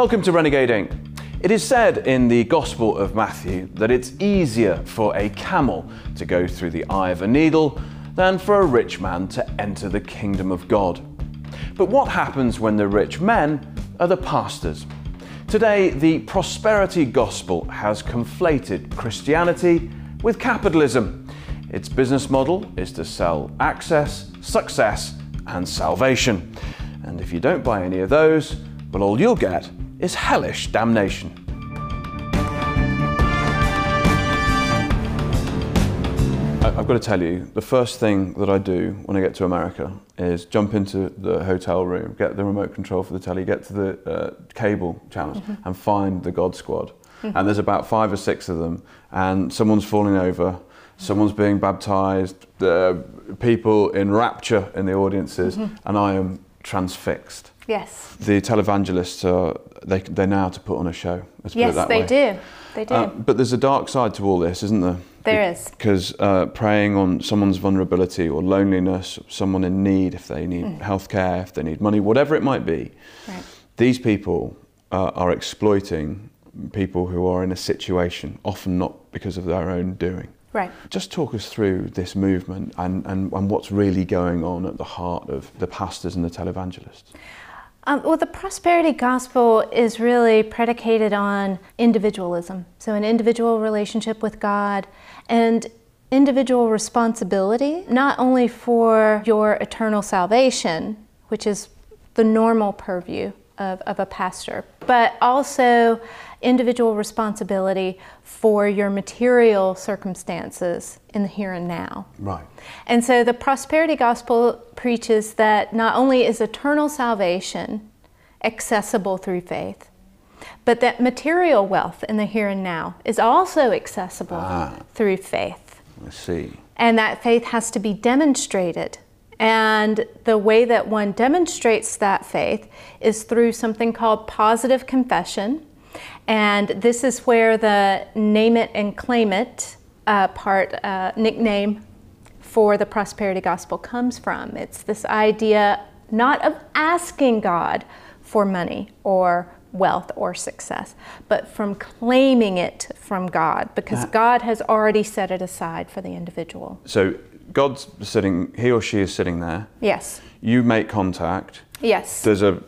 Welcome to Renegade Inc. It is said in the Gospel of Matthew that it's easier for a camel to go through the eye of a needle than for a rich man to enter the kingdom of God. But what happens when the rich men are the pastors? Today, the prosperity gospel has conflated Christianity with capitalism. Its business model is to sell access, success, and salvation. And if you don't buy any of those, well, all you'll get is hellish damnation. I- I've got to tell you, the first thing that I do when I get to America is jump into the hotel room, get the remote control for the telly, get to the uh, cable channels, mm-hmm. and find the God Squad. Mm-hmm. And there's about five or six of them, and someone's falling over, mm-hmm. someone's being baptized, the people in rapture in the audiences, and I am transfixed. Yes. The televangelists are they they know how to put on a show. Let's put it Yes, they way. do. They do. Uh, but there's a dark side to all this, isn't there? There is. Because uh, preying on someone's vulnerability or loneliness, someone in need, if they need healthcare, if they need money, whatever it might be, right. these people uh, are exploiting people who are in a situation, often not because of their own doing. Right. Just talk us through this movement and, and, and what's really going on at the heart of the pastors and the televangelists. Um, well, the prosperity gospel is really predicated on individualism. So, an individual relationship with God and individual responsibility, not only for your eternal salvation, which is the normal purview of, of a pastor, but also individual responsibility for your material circumstances in the here and now. Right. And so the prosperity gospel preaches that not only is eternal salvation accessible through faith, but that material wealth in the here and now is also accessible Ah. through faith. I see. And that faith has to be demonstrated. And the way that one demonstrates that faith is through something called positive confession. And this is where the name it and claim it uh, part, uh, nickname for the prosperity gospel comes from. It's this idea not of asking God for money or wealth or success, but from claiming it from God because God has already set it aside for the individual. So God's sitting, he or she is sitting there. Yes. You make contact. Yes. There's a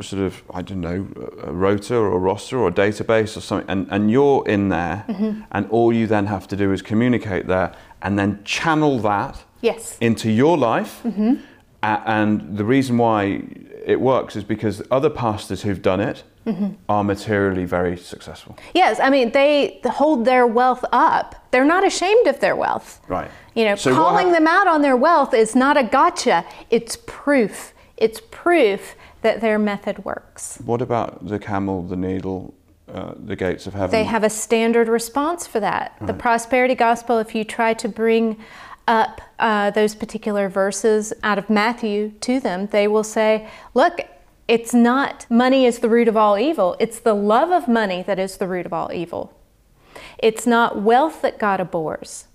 sort of, I don't know, a rota or a roster or a database or something, and, and you're in there, Mm-hmm. and all you then have to do is communicate there and then channel that Yes. into your life. Mm-hmm. And the reason why it works is because other pastors who've done it Mm-hmm. are materially very successful. Yes, I mean, they hold their wealth up. They're not ashamed of their wealth. Right. You know, So calling hap- them out on their wealth is not a gotcha, it's proof. It's proof that their method works. What about the camel, the needle, uh, the gates of heaven? They have a standard response for that. The prosperity gospel, if you try to bring up uh, those particular verses out of Matthew to them, they will say, look, it's not money is the root of all evil, it's the love of money that is the root of all evil. It's not wealth that God abhors.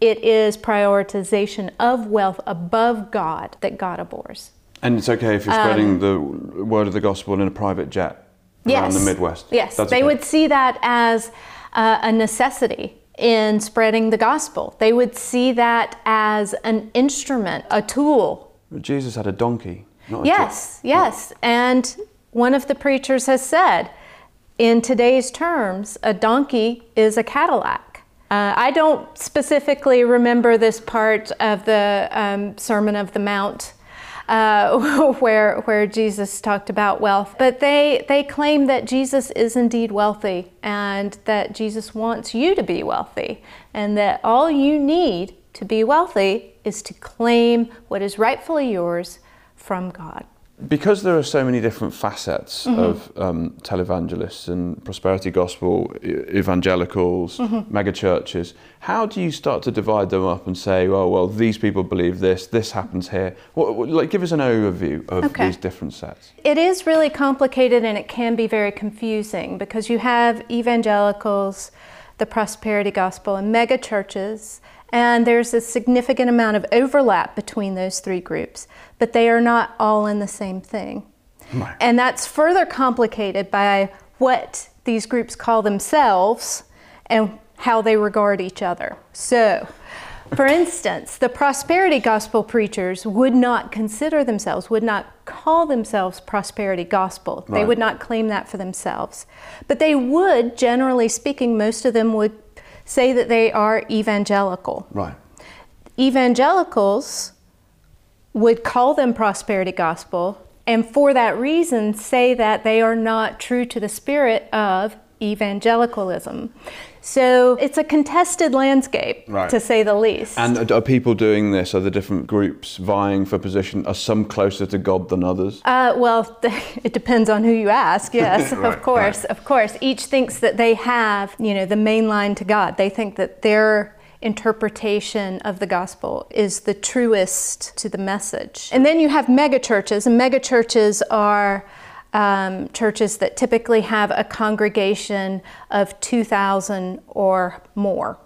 It is prioritization of wealth above God that God abhors. And it's okay if you're spreading the word of the gospel in a private jet around the Midwest. Yes, That's they okay. would see that as uh, a necessity in spreading the gospel. They would see that as an instrument, a tool. But Jesus had a donkey, not a Yes, yes. And one of the preachers has said, in today's terms, a donkey is a Cadillac. Uh, I don't specifically remember this part of the um, Sermon of the Mount uh, where, where Jesus talked about wealth, but they, they claim that Jesus is indeed wealthy and that Jesus wants you to be wealthy, and that all you need to be wealthy is to claim what is rightfully yours from God. Because there are so many different facets Mm-hmm. of um, televangelists and prosperity gospel, evangelicals, Mm-hmm. mega churches, how do you start to divide them up and say, oh, well, these people believe this, this happens here? What, what- like, give us an overview of Okay. these different sets. It is really complicated and it can be very confusing because you have evangelicals, the prosperity gospel, and mega churches, and there's a significant amount of overlap between those three groups, but they are not all in the same thing. Right. And that's further complicated by what these groups call themselves and how they regard each other. So, for instance, the prosperity gospel preachers would not consider themselves, would not call themselves prosperity gospel. Right. They would not claim that for themselves. But they would, generally speaking, most of them would say that they are evangelical. Right. Evangelicals would call them prosperity gospel, and for that reason say that they are not true to the spirit of evangelicalism. So it's a contested landscape, Right. to say the least. And are people doing this? Are the different groups vying for position? Are some closer to God than others? Uh, well, it depends on who you ask. Yes, Right, of course, of course. Each thinks that they have, you know, the main line to God. They think that their interpretation of the gospel is the truest to the message. And then you have megachurches, and megachurches are um, churches that typically have a congregation of 2,000 or more.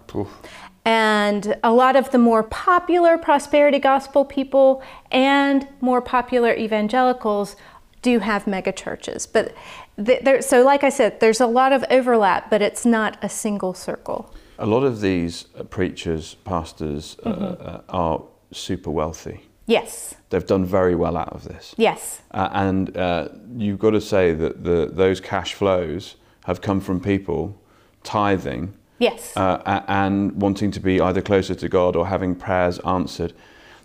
And a lot of the more popular prosperity gospel people and more popular evangelicals do have mega churches. But th- there, so, like I said, there's a lot of overlap, but it's not a single circle. A lot of these uh, preachers, pastors, uh, uh, are super wealthy. Yes, They've done very well out of this. yes, Uh, and uh, you've got to say that the, those cash flows have come from people tithing yes. uh, and wanting to be either closer to God or having prayers answered.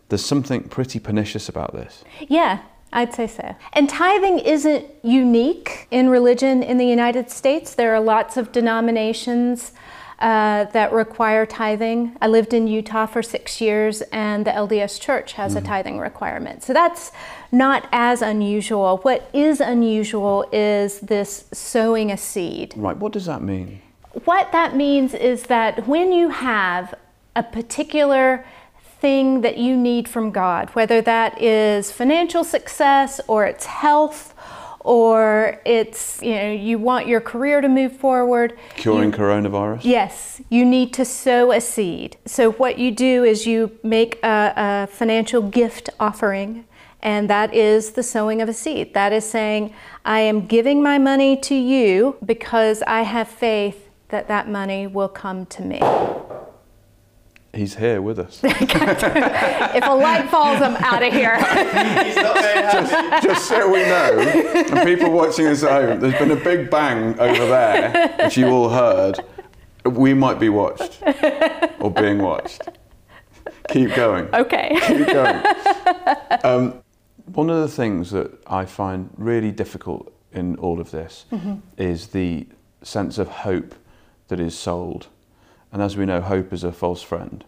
There's something pretty pernicious about this. Yeah, I'd say so. And tithing isn't unique in religion in the United States. There are lots of denominations uh, that require tithing. I lived in Utah for six years, and the LDS Church has a tithing requirement. So that's not as unusual. What is unusual is this sowing a seed. Right, what does that mean? What that means is that when you have a particular thing that you need from God, whether that is financial success or it's health or it's you know you want your career to move forward, Curing you- coronavirus? Yes, you need to sow a seed. So, what you do is you make a, a financial gift offering, and that is the sowing of a seed. That is saying, I am giving my money to you because I have faith that that money will come to me. He's here with us. if a light falls, I'm out of here. just, just so we know, and people watching us at home, there's been a big bang over there, which you all heard. We might be watched or being watched. Keep going. Okay. Keep going. Um, one of the things that I find really difficult in all of this is the sense of hope that is sold. And as we know, hope is a false friend.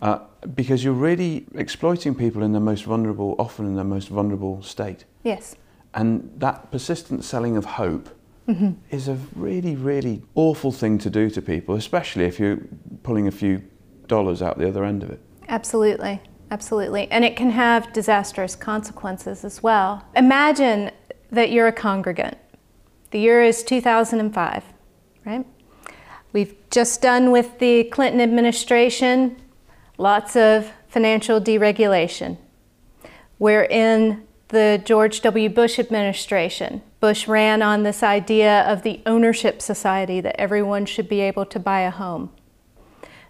Uh, because you're really exploiting people in their most vulnerable, often in their most vulnerable state. Yes. And that persistent selling of hope is a really, really awful thing to do to people, especially if you're pulling a few dollars out the other end of it. Absolutely, absolutely. And it can have disastrous consequences as well. Imagine that you're a congregant. The year is 2005, right? We've just done with the Clinton administration lots of financial deregulation. We're in the George W. Bush administration. Bush ran on this idea of the ownership society that everyone should be able to buy a home.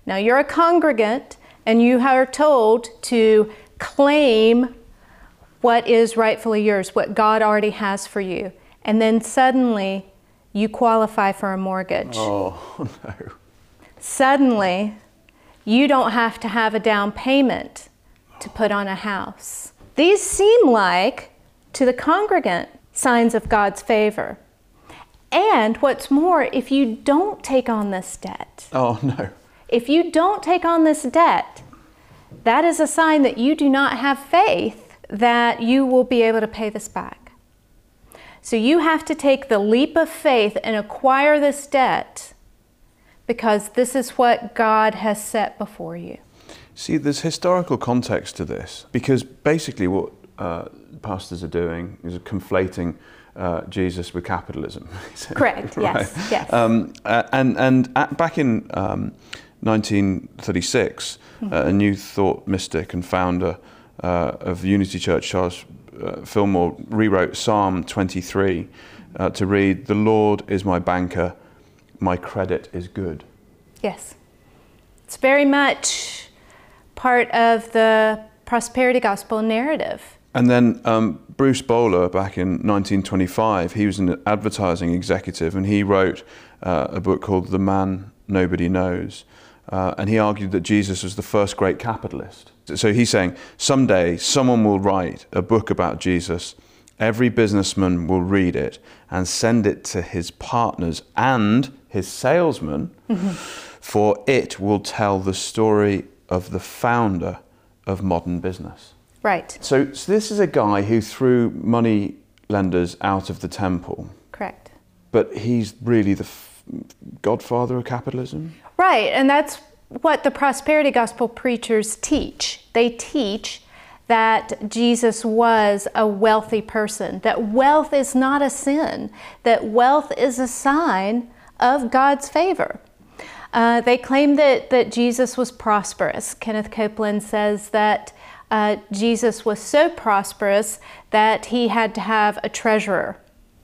Now you're a congregant and you are told to claim what is rightfully yours, what God already has for you. And then suddenly you qualify for a mortgage. Oh, no. Suddenly you don't have to have a down payment to put on a house. These seem like, to the congregant, signs of God's favor. And what's more, if you don't take on this debt, Oh, no. if you don't take on this debt, that is a sign that you do not have faith that you will be able to pay this back. So you have to take the leap of faith and acquire this debt because this is what God has set before you. See, there's historical context to this because basically what uh, pastors are doing is conflating uh, Jesus with capitalism. Correct, yes, yes. Um, uh, and and at, back in um, 1936, uh, a New Thought mystic and founder uh, of Unity Church, Charles uh, Fillmore rewrote Psalm 23 uh, to read, The Lord is my banker, my credit is good. Yes. It's very much part of the prosperity gospel narrative. And then um, Bruce Bowler, back in 1925, he was an advertising executive and he wrote uh, a book called The Man Nobody Knows. Uh, and he argued that Jesus was the first great capitalist. So he's saying someday someone will write a book about Jesus, every businessman will read it and send it to his partners and his salesmen, mm-hmm. for it will tell the story of the founder of modern business. Right. So, so this is a guy who threw money lenders out of the temple. Correct. But he's really the f- godfather of capitalism? Right, and that's what the prosperity gospel preachers teach. They teach that Jesus was a wealthy person, that wealth is not a sin, that wealth is a sign of God's favor. Uh, they claim that, that Jesus was prosperous. Kenneth Copeland says that uh, Jesus was so prosperous that he had to have a treasurer.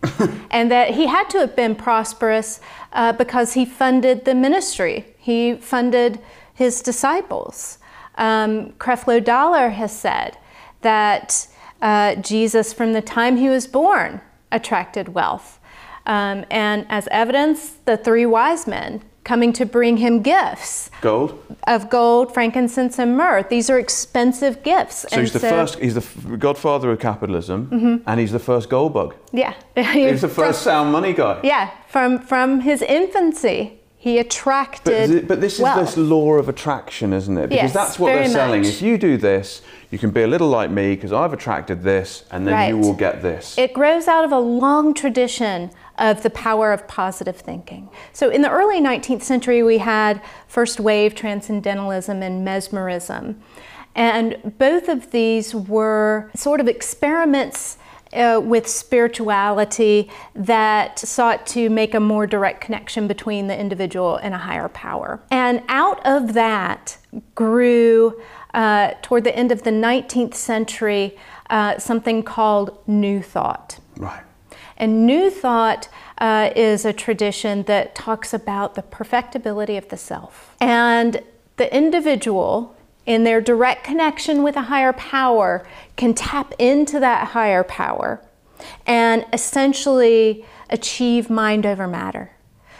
and that he had to have been prosperous uh, because he funded the ministry, he funded his disciples. Um, Creflo Dollar has said that uh, Jesus, from the time he was born, attracted wealth. Um, and as evidence, the three wise men coming to bring him gifts. Gold? Of gold, frankincense, and myrrh. These are expensive gifts. So and he's the so, first, he's the godfather of capitalism, mm-hmm. and he's the first gold bug. Yeah. he's the first from, sound money guy. Yeah, from, from his infancy. He attracted. But, but this is wealth. this law of attraction, isn't it? Because yes, that's what they're selling. Much. If you do this, you can be a little like me because I've attracted this, and then right. you will get this. It grows out of a long tradition of the power of positive thinking. So in the early 19th century, we had first wave transcendentalism and mesmerism. And both of these were sort of experiments uh, with spirituality that sought to make a more direct connection between the individual and a higher power. And out of that grew, uh, toward the end of the 19th century, uh, something called New Thought. Right. And New Thought uh, is a tradition that talks about the perfectibility of the self. And the individual in their direct connection with a higher power can tap into that higher power and essentially achieve mind over matter.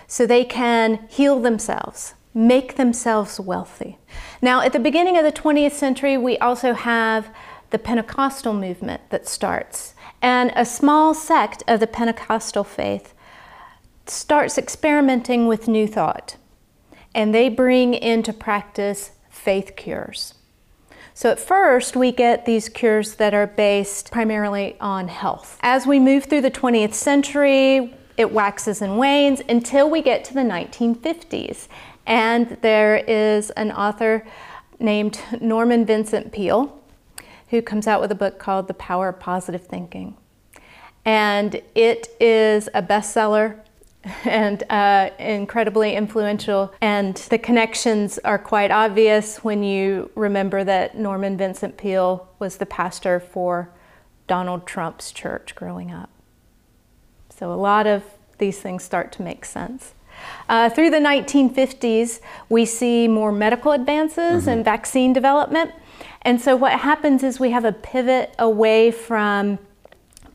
So they can heal themselves, make themselves wealthy. Now, at the beginning of the 20th century, we also have the Pentecostal movement that starts. And a small sect of the Pentecostal faith starts experimenting with new thought. And they bring into practice faith cures. So at first, we get these cures that are based primarily on health. As we move through the 20th century, it waxes and wanes until we get to the 1950s. And there is an author named Norman Vincent Peale who comes out with a book called The Power of Positive Thinking. And it is a bestseller and uh, incredibly influential. And the connections are quite obvious when you remember that Norman Vincent Peale was the pastor for Donald Trump's church growing up. So a lot of these things start to make sense. Uh, through the 1950s, we see more medical advances mm-hmm. and vaccine development. And so what happens is we have a pivot away from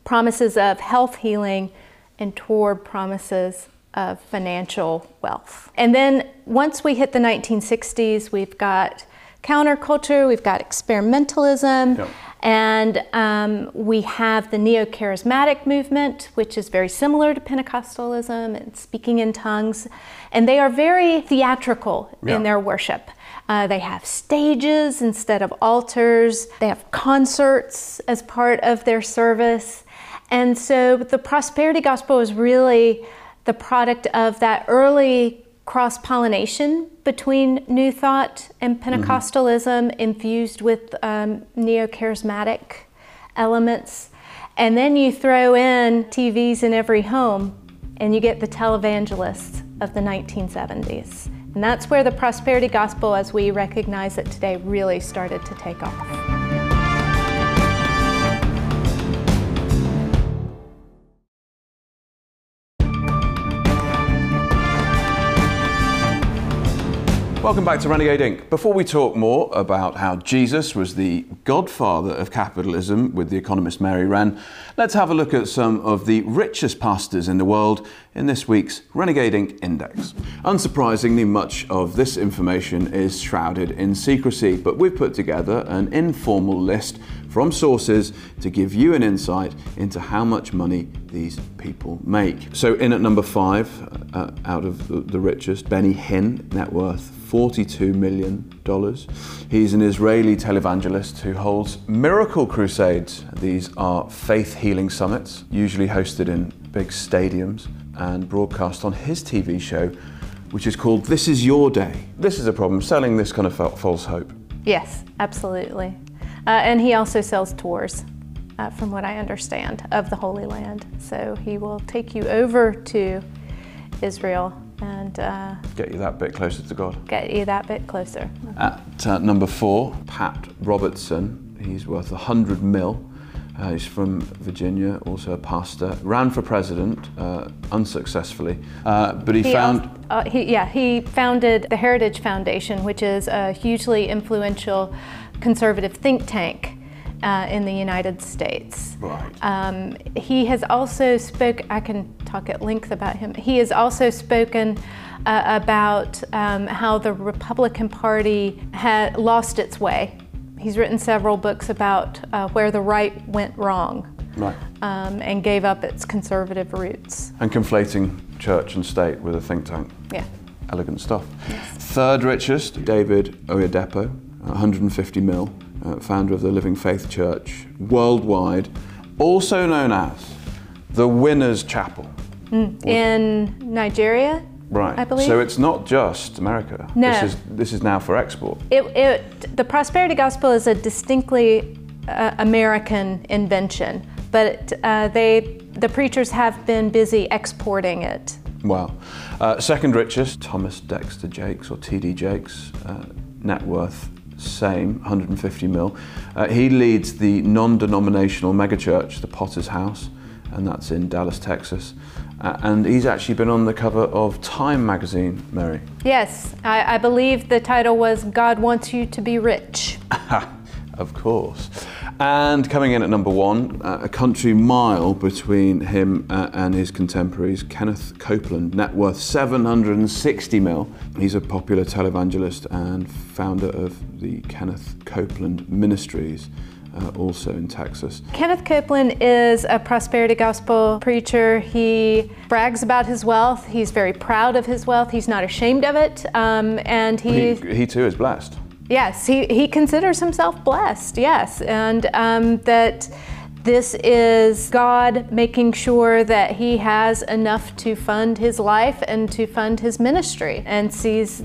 promises of health healing and toward promises of financial wealth. And then once we hit the 1960s, we've got counterculture, we've got experimentalism, yep. and um, we have the neo charismatic movement, which is very similar to Pentecostalism and speaking in tongues. And they are very theatrical in their worship. Uh, they have stages instead of altars, they have concerts as part of their service. And so the prosperity gospel is really the product of that early cross pollination between New Thought and mm-hmm. Pentecostalism mm-hmm. infused with um, neo charismatic elements. And then you throw in TVs in every home, and you get the televangelists of the 1970s. And that's where the prosperity gospel, as we recognize it today, really started to take off. Welcome back to Renegade Inc. Before we talk more about how Jesus was the godfather of capitalism with the economist Mary Wrenn, let's have a look at some of the richest pastors in the world in this week's Renegade Inc. Index. Unsurprisingly, much of this information is shrouded in secrecy, but we've put together an informal list from sources to give you an insight into how much money these people make. So, in at number five, uh, out of the, the richest, Benny Hinn, net worth $42 million. He's an Israeli televangelist who holds miracle crusades. These are faith healing summits, usually hosted in big stadiums and broadcast on his TV show, which is called This Is Your Day. This is a problem, selling this kind of false hope. Yes, absolutely. Uh, and he also sells tours, uh, from what I understand, of the Holy Land. So he will take you over to Israel and uh, get you that bit closer to God. Get you that bit closer. At uh, number four, Pat Robertson. He's worth 100 mil. Uh, he's from Virginia, also a pastor. Ran for president uh, unsuccessfully, uh, but he, he found. Uh, he, yeah, he founded the Heritage Foundation, which is a hugely influential conservative think tank. Uh, in the United States. Right. Um, he has also spoke. I can talk at length about him. He has also spoken uh, about um, how the Republican Party had lost its way. He's written several books about uh, where the right went wrong. Right. Um, and gave up its conservative roots. And conflating church and state with a think tank. Yeah. Elegant stuff. Yes. Third richest, David Oyedepo, 150 mil uh, founder of the Living Faith Church worldwide, also known as the Winners Chapel. Mm. In Nigeria? Right. I believe. So it's not just America. No. This is, this is now for export. It, it, the prosperity gospel is a distinctly uh, American invention, but uh, they, the preachers have been busy exporting it. Wow. Uh, second richest, Thomas Dexter Jakes, or TD Jakes, uh, net worth same, 150 mil. Uh, he leads the non-denominational megachurch, the Potter's House, and that's in Dallas, Texas. Uh, and he's actually been on the cover of Time magazine, Mary. Yes, I, I believe the title was God Wants You to Be Rich. of course. And coming in at number one, uh, a country mile between him uh, and his contemporaries, Kenneth Copeland, net worth 760 mil. He's a popular televangelist and founder of the Kenneth Copeland Ministries. Uh, also in Texas. Kenneth Copeland is a prosperity gospel preacher. He brags about his wealth. He's very proud of his wealth. He's not ashamed of it. Um, and he, he, he too is blessed. Yes, he, he considers himself blessed, yes, and um, that this is God making sure that he has enough to fund his life and to fund his ministry, and sees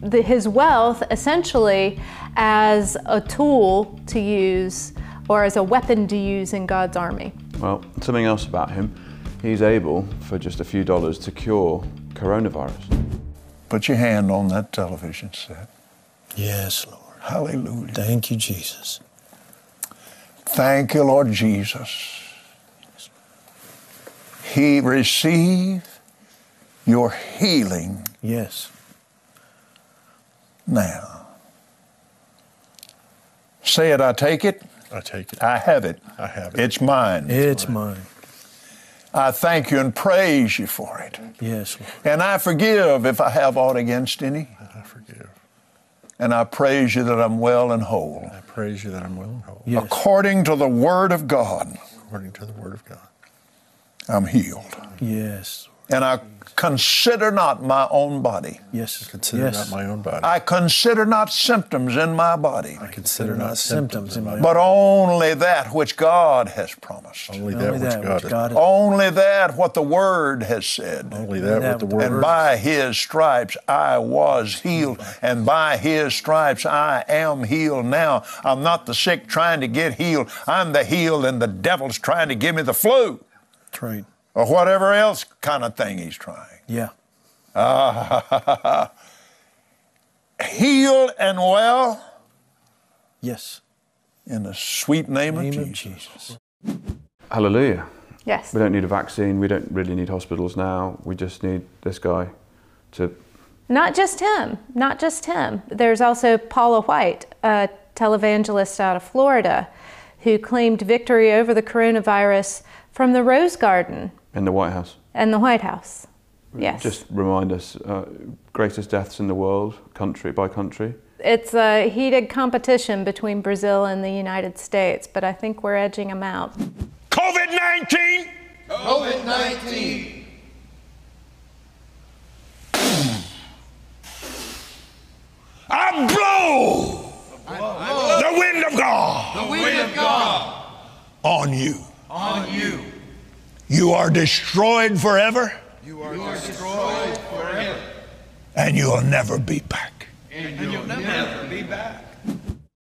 the, his wealth essentially as a tool to use or as a weapon to use in God's army. Well, something else about him, he's able, for just a few dollars, to cure coronavirus. Put your hand on that television set. Yes, Lord. Hallelujah. Thank you, Jesus. Thank you, Lord Jesus. He received your healing Yes. now. Say it, I take it. I take it. I have it. I have it. It's mine. It's mine. I thank you and praise you for it. Yes, Lord. And I forgive if I have aught against any. I forgive. And I praise you that I'm well and whole. I praise you that I'm well and whole. Yes. According to the word of God, According to the word of God. I'm healed. Yes. And I consider not my own body. Yes. I Consider yes. not my own body. I consider not symptoms in my body, I consider not symptoms in my body. but only that which God has promised. Only Only that which that God which has God has Only that what the Word has said. Only that that what the word And by His stripes I was healed, and by His stripes I am healed now. I'm not the sick trying to get healed. I'm the healed, and the devil's trying to give me the flu That's right. Or whatever else kind of thing he's trying. Yeah. Healed and well Yes. in the sweet name, Name of of Jesus. Jesus. Hallelujah. Yes. We don't need a vaccine. We don't really need hospitals now. We just need this guy to Not just him, not just him. There's also Paula White, a televangelist out of Florida, who claimed victory over the coronavirus from the Rose Garden In the White House. and the White House. Yes. Just remind us, uh, greatest deaths in the world, country by country. It's a heated competition between Brazil and the United States, but I think we're edging them out. COVID 19! COVID 19. I blow the wind of God The wind of God on you. on you. You are destroyed forever, You are destroyed forever. and you'll never be back. And you'll never be back.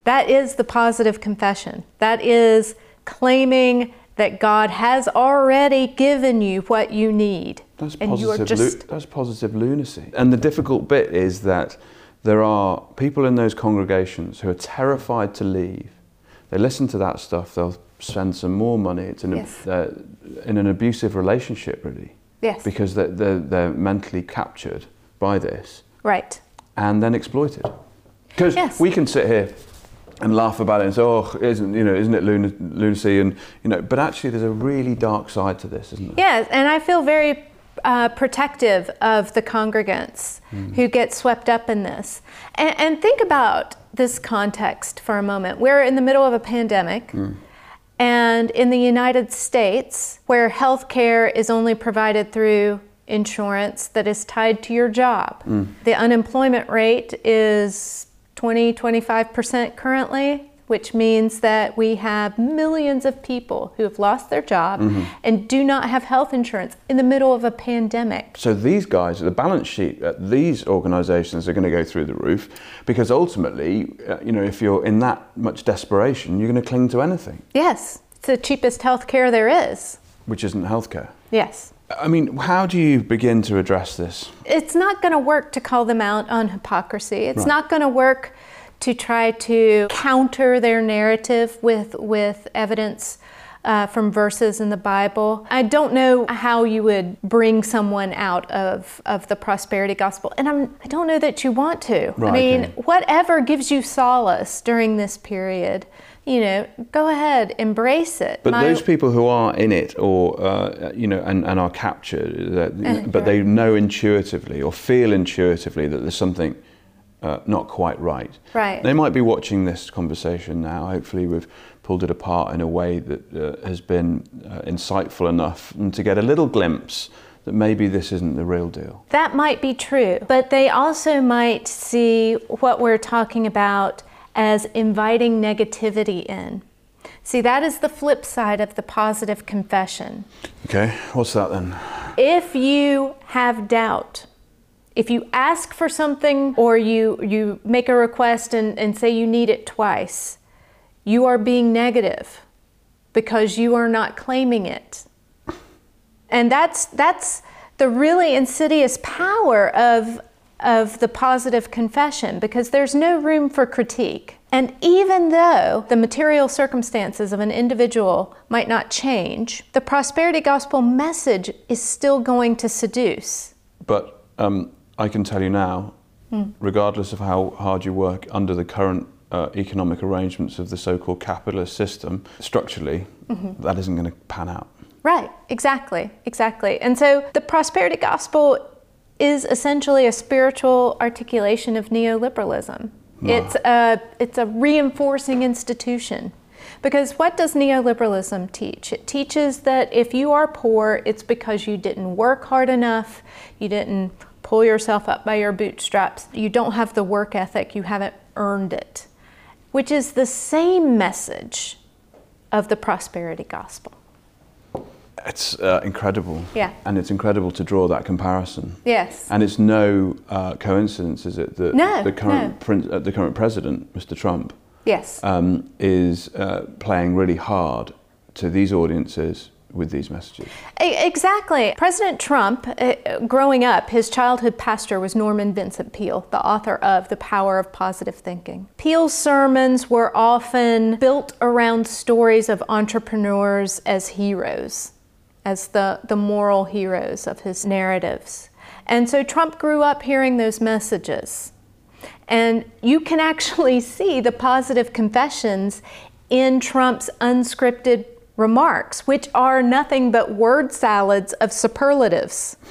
That is the positive confession. That is claiming that God has already given you what you need. That's and you are positive. lu- just that's positive lunacy. And the difficult bit is that there are people in those congregations who are terrified to leave. They listen to that stuff. They'll spend some more money. It's in, Yes. a, in an abusive relationship, really, yes, because they're, they're, they're mentally captured by this right. and then exploited. Because Yes. we can sit here and laugh about it and say, "Oh, isn't you know, isn't it luna- lunacy?" And you know, but actually, there's a really dark side to this, isn't there? Yes, and I feel very uh, protective of the congregants hmm. who get swept up in this. And, and think about this context for a moment. We're in the middle of a pandemic. Hmm. And in the United States, where health care is only provided through insurance that is tied to your job, mm. the unemployment rate is 20, 25% currently, which means that we have millions of people who have lost their job and do not have health insurance in the middle of a pandemic. So these guys, the balance sheet at these organisations are going to go through the roof because ultimately, uh, you know, if you're in that much desperation, you're going to cling to anything, Yes, it's the cheapest health care there is. which isn't healthcare. Yes. I mean, how do you begin to address this? it's not going to work to call them out on hypocrisy. It's Right. not going to work to try to counter their narrative with with evidence uh, from verses in the Bible. I don't know how you would bring someone out of, of the prosperity gospel, and I'm, I don't know that you want to. I mean, okay. whatever gives you solace during this period, you know, go ahead, embrace it. But My- those people who are in it, or uh, you know, and, and are captured, that, but they know intuitively or feel intuitively that there's something uh, not quite right. Right. They might be watching this conversation now. Hopefully, we've pulled it apart in a way that uh, has been uh, insightful enough and to get a little glimpse that maybe this isn't the real deal. That might be true, but they also might see what we're talking about as inviting negativity in. See, that is the flip side of the positive confession. Okay, what's that then? If you have doubt, if you ask for something or you, you make a request and, and say you need it twice, you are being negative because you are not claiming it. And that's, that's the really insidious power of, of the positive confession because there's no room for critique. And even though the material circumstances of an individual might not change, the prosperity gospel message is still going to seduce. But um, I can tell you now, regardless of how hard you work under the current uh, economic arrangements of the so-called capitalist system, structurally, that isn't going to pan out. Right, exactly, exactly. And so the prosperity gospel is essentially a spiritual articulation of neoliberalism. It's a it's a reinforcing institution. Because what does neoliberalism teach? It teaches that if you are poor, it's because you didn't work hard enough, you didn't pull yourself up by your bootstraps, you don't have the work ethic, you haven't earned it. Which is the same message of the prosperity gospel. It's uh, incredible. Yeah. And it's incredible to draw that comparison. Yes. And it's no uh, coincidence, is it, that No, the current no. prin- uh, the current president, Mr. Trump, Yes. um, is uh, playing really hard to these audiences with these messages. Exactly. President Trump, uh, growing up, his childhood pastor was Norman Vincent Peale, the author of The Power of Positive Thinking. Peale's sermons were often built around stories of entrepreneurs as heroes, as the, the moral heroes of his narratives. And so Trump grew up hearing those messages. And you can actually see the positive confessions in Trump's unscripted remarks, which are nothing but word salads of superlatives.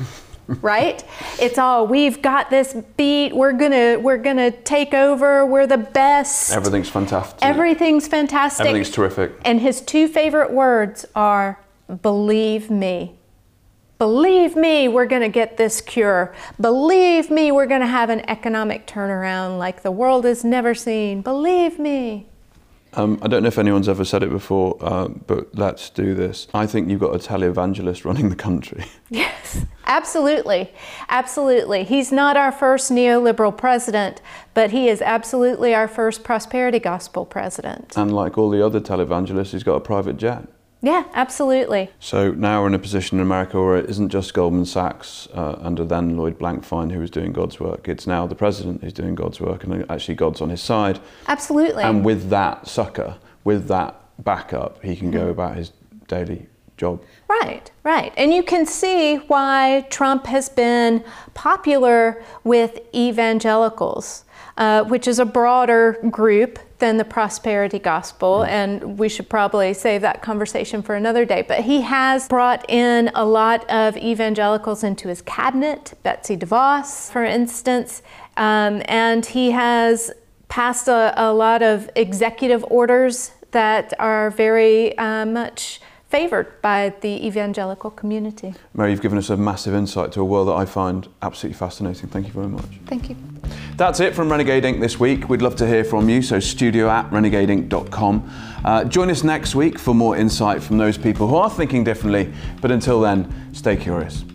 right? It's all we've got this beat. We're gonna we're gonna take over. We're the best. Everything's fantastic. Everything's fantastic. Everything's terrific. And his two favorite words are believe me. Believe me, we're going to get this cure. Believe me, we're going to have an economic turnaround like the world has never seen. Believe me. Um, I don't know if anyone's ever said it before, uh, but let's do this. I think you've got a televangelist running the country. Yes, absolutely. Absolutely. He's not our first neoliberal president, but he is absolutely our first prosperity gospel president. And like all the other televangelists, he's got a private jet. Yeah, absolutely. So now we're in a position in America where it isn't just Goldman Sachs uh, under then Lloyd Blankfein who was doing God's work. It's now the president who's doing God's work, and actually God's on his side. Absolutely. And with that sucker, with that backup, he can go about his daily job. Right, right. And you can see why Trump has been popular with evangelicals, uh, which is a broader group than the prosperity gospel. And we should probably save that conversation for another day. But he has brought in a lot of evangelicals into his cabinet, Betsy DeVos, for instance. Um, and he has passed a, a, lot of executive orders that are very uh, much favored by the evangelical community. Mary, you've given us a massive insight to a world that I find absolutely fascinating. Thank you very much. Thank you. That's it from Renegade Inc. this week. We'd love to hear from you, so studio at renegadeinc.com. Uh, join us next week for more insight from those people who are thinking differently. But until then, stay curious.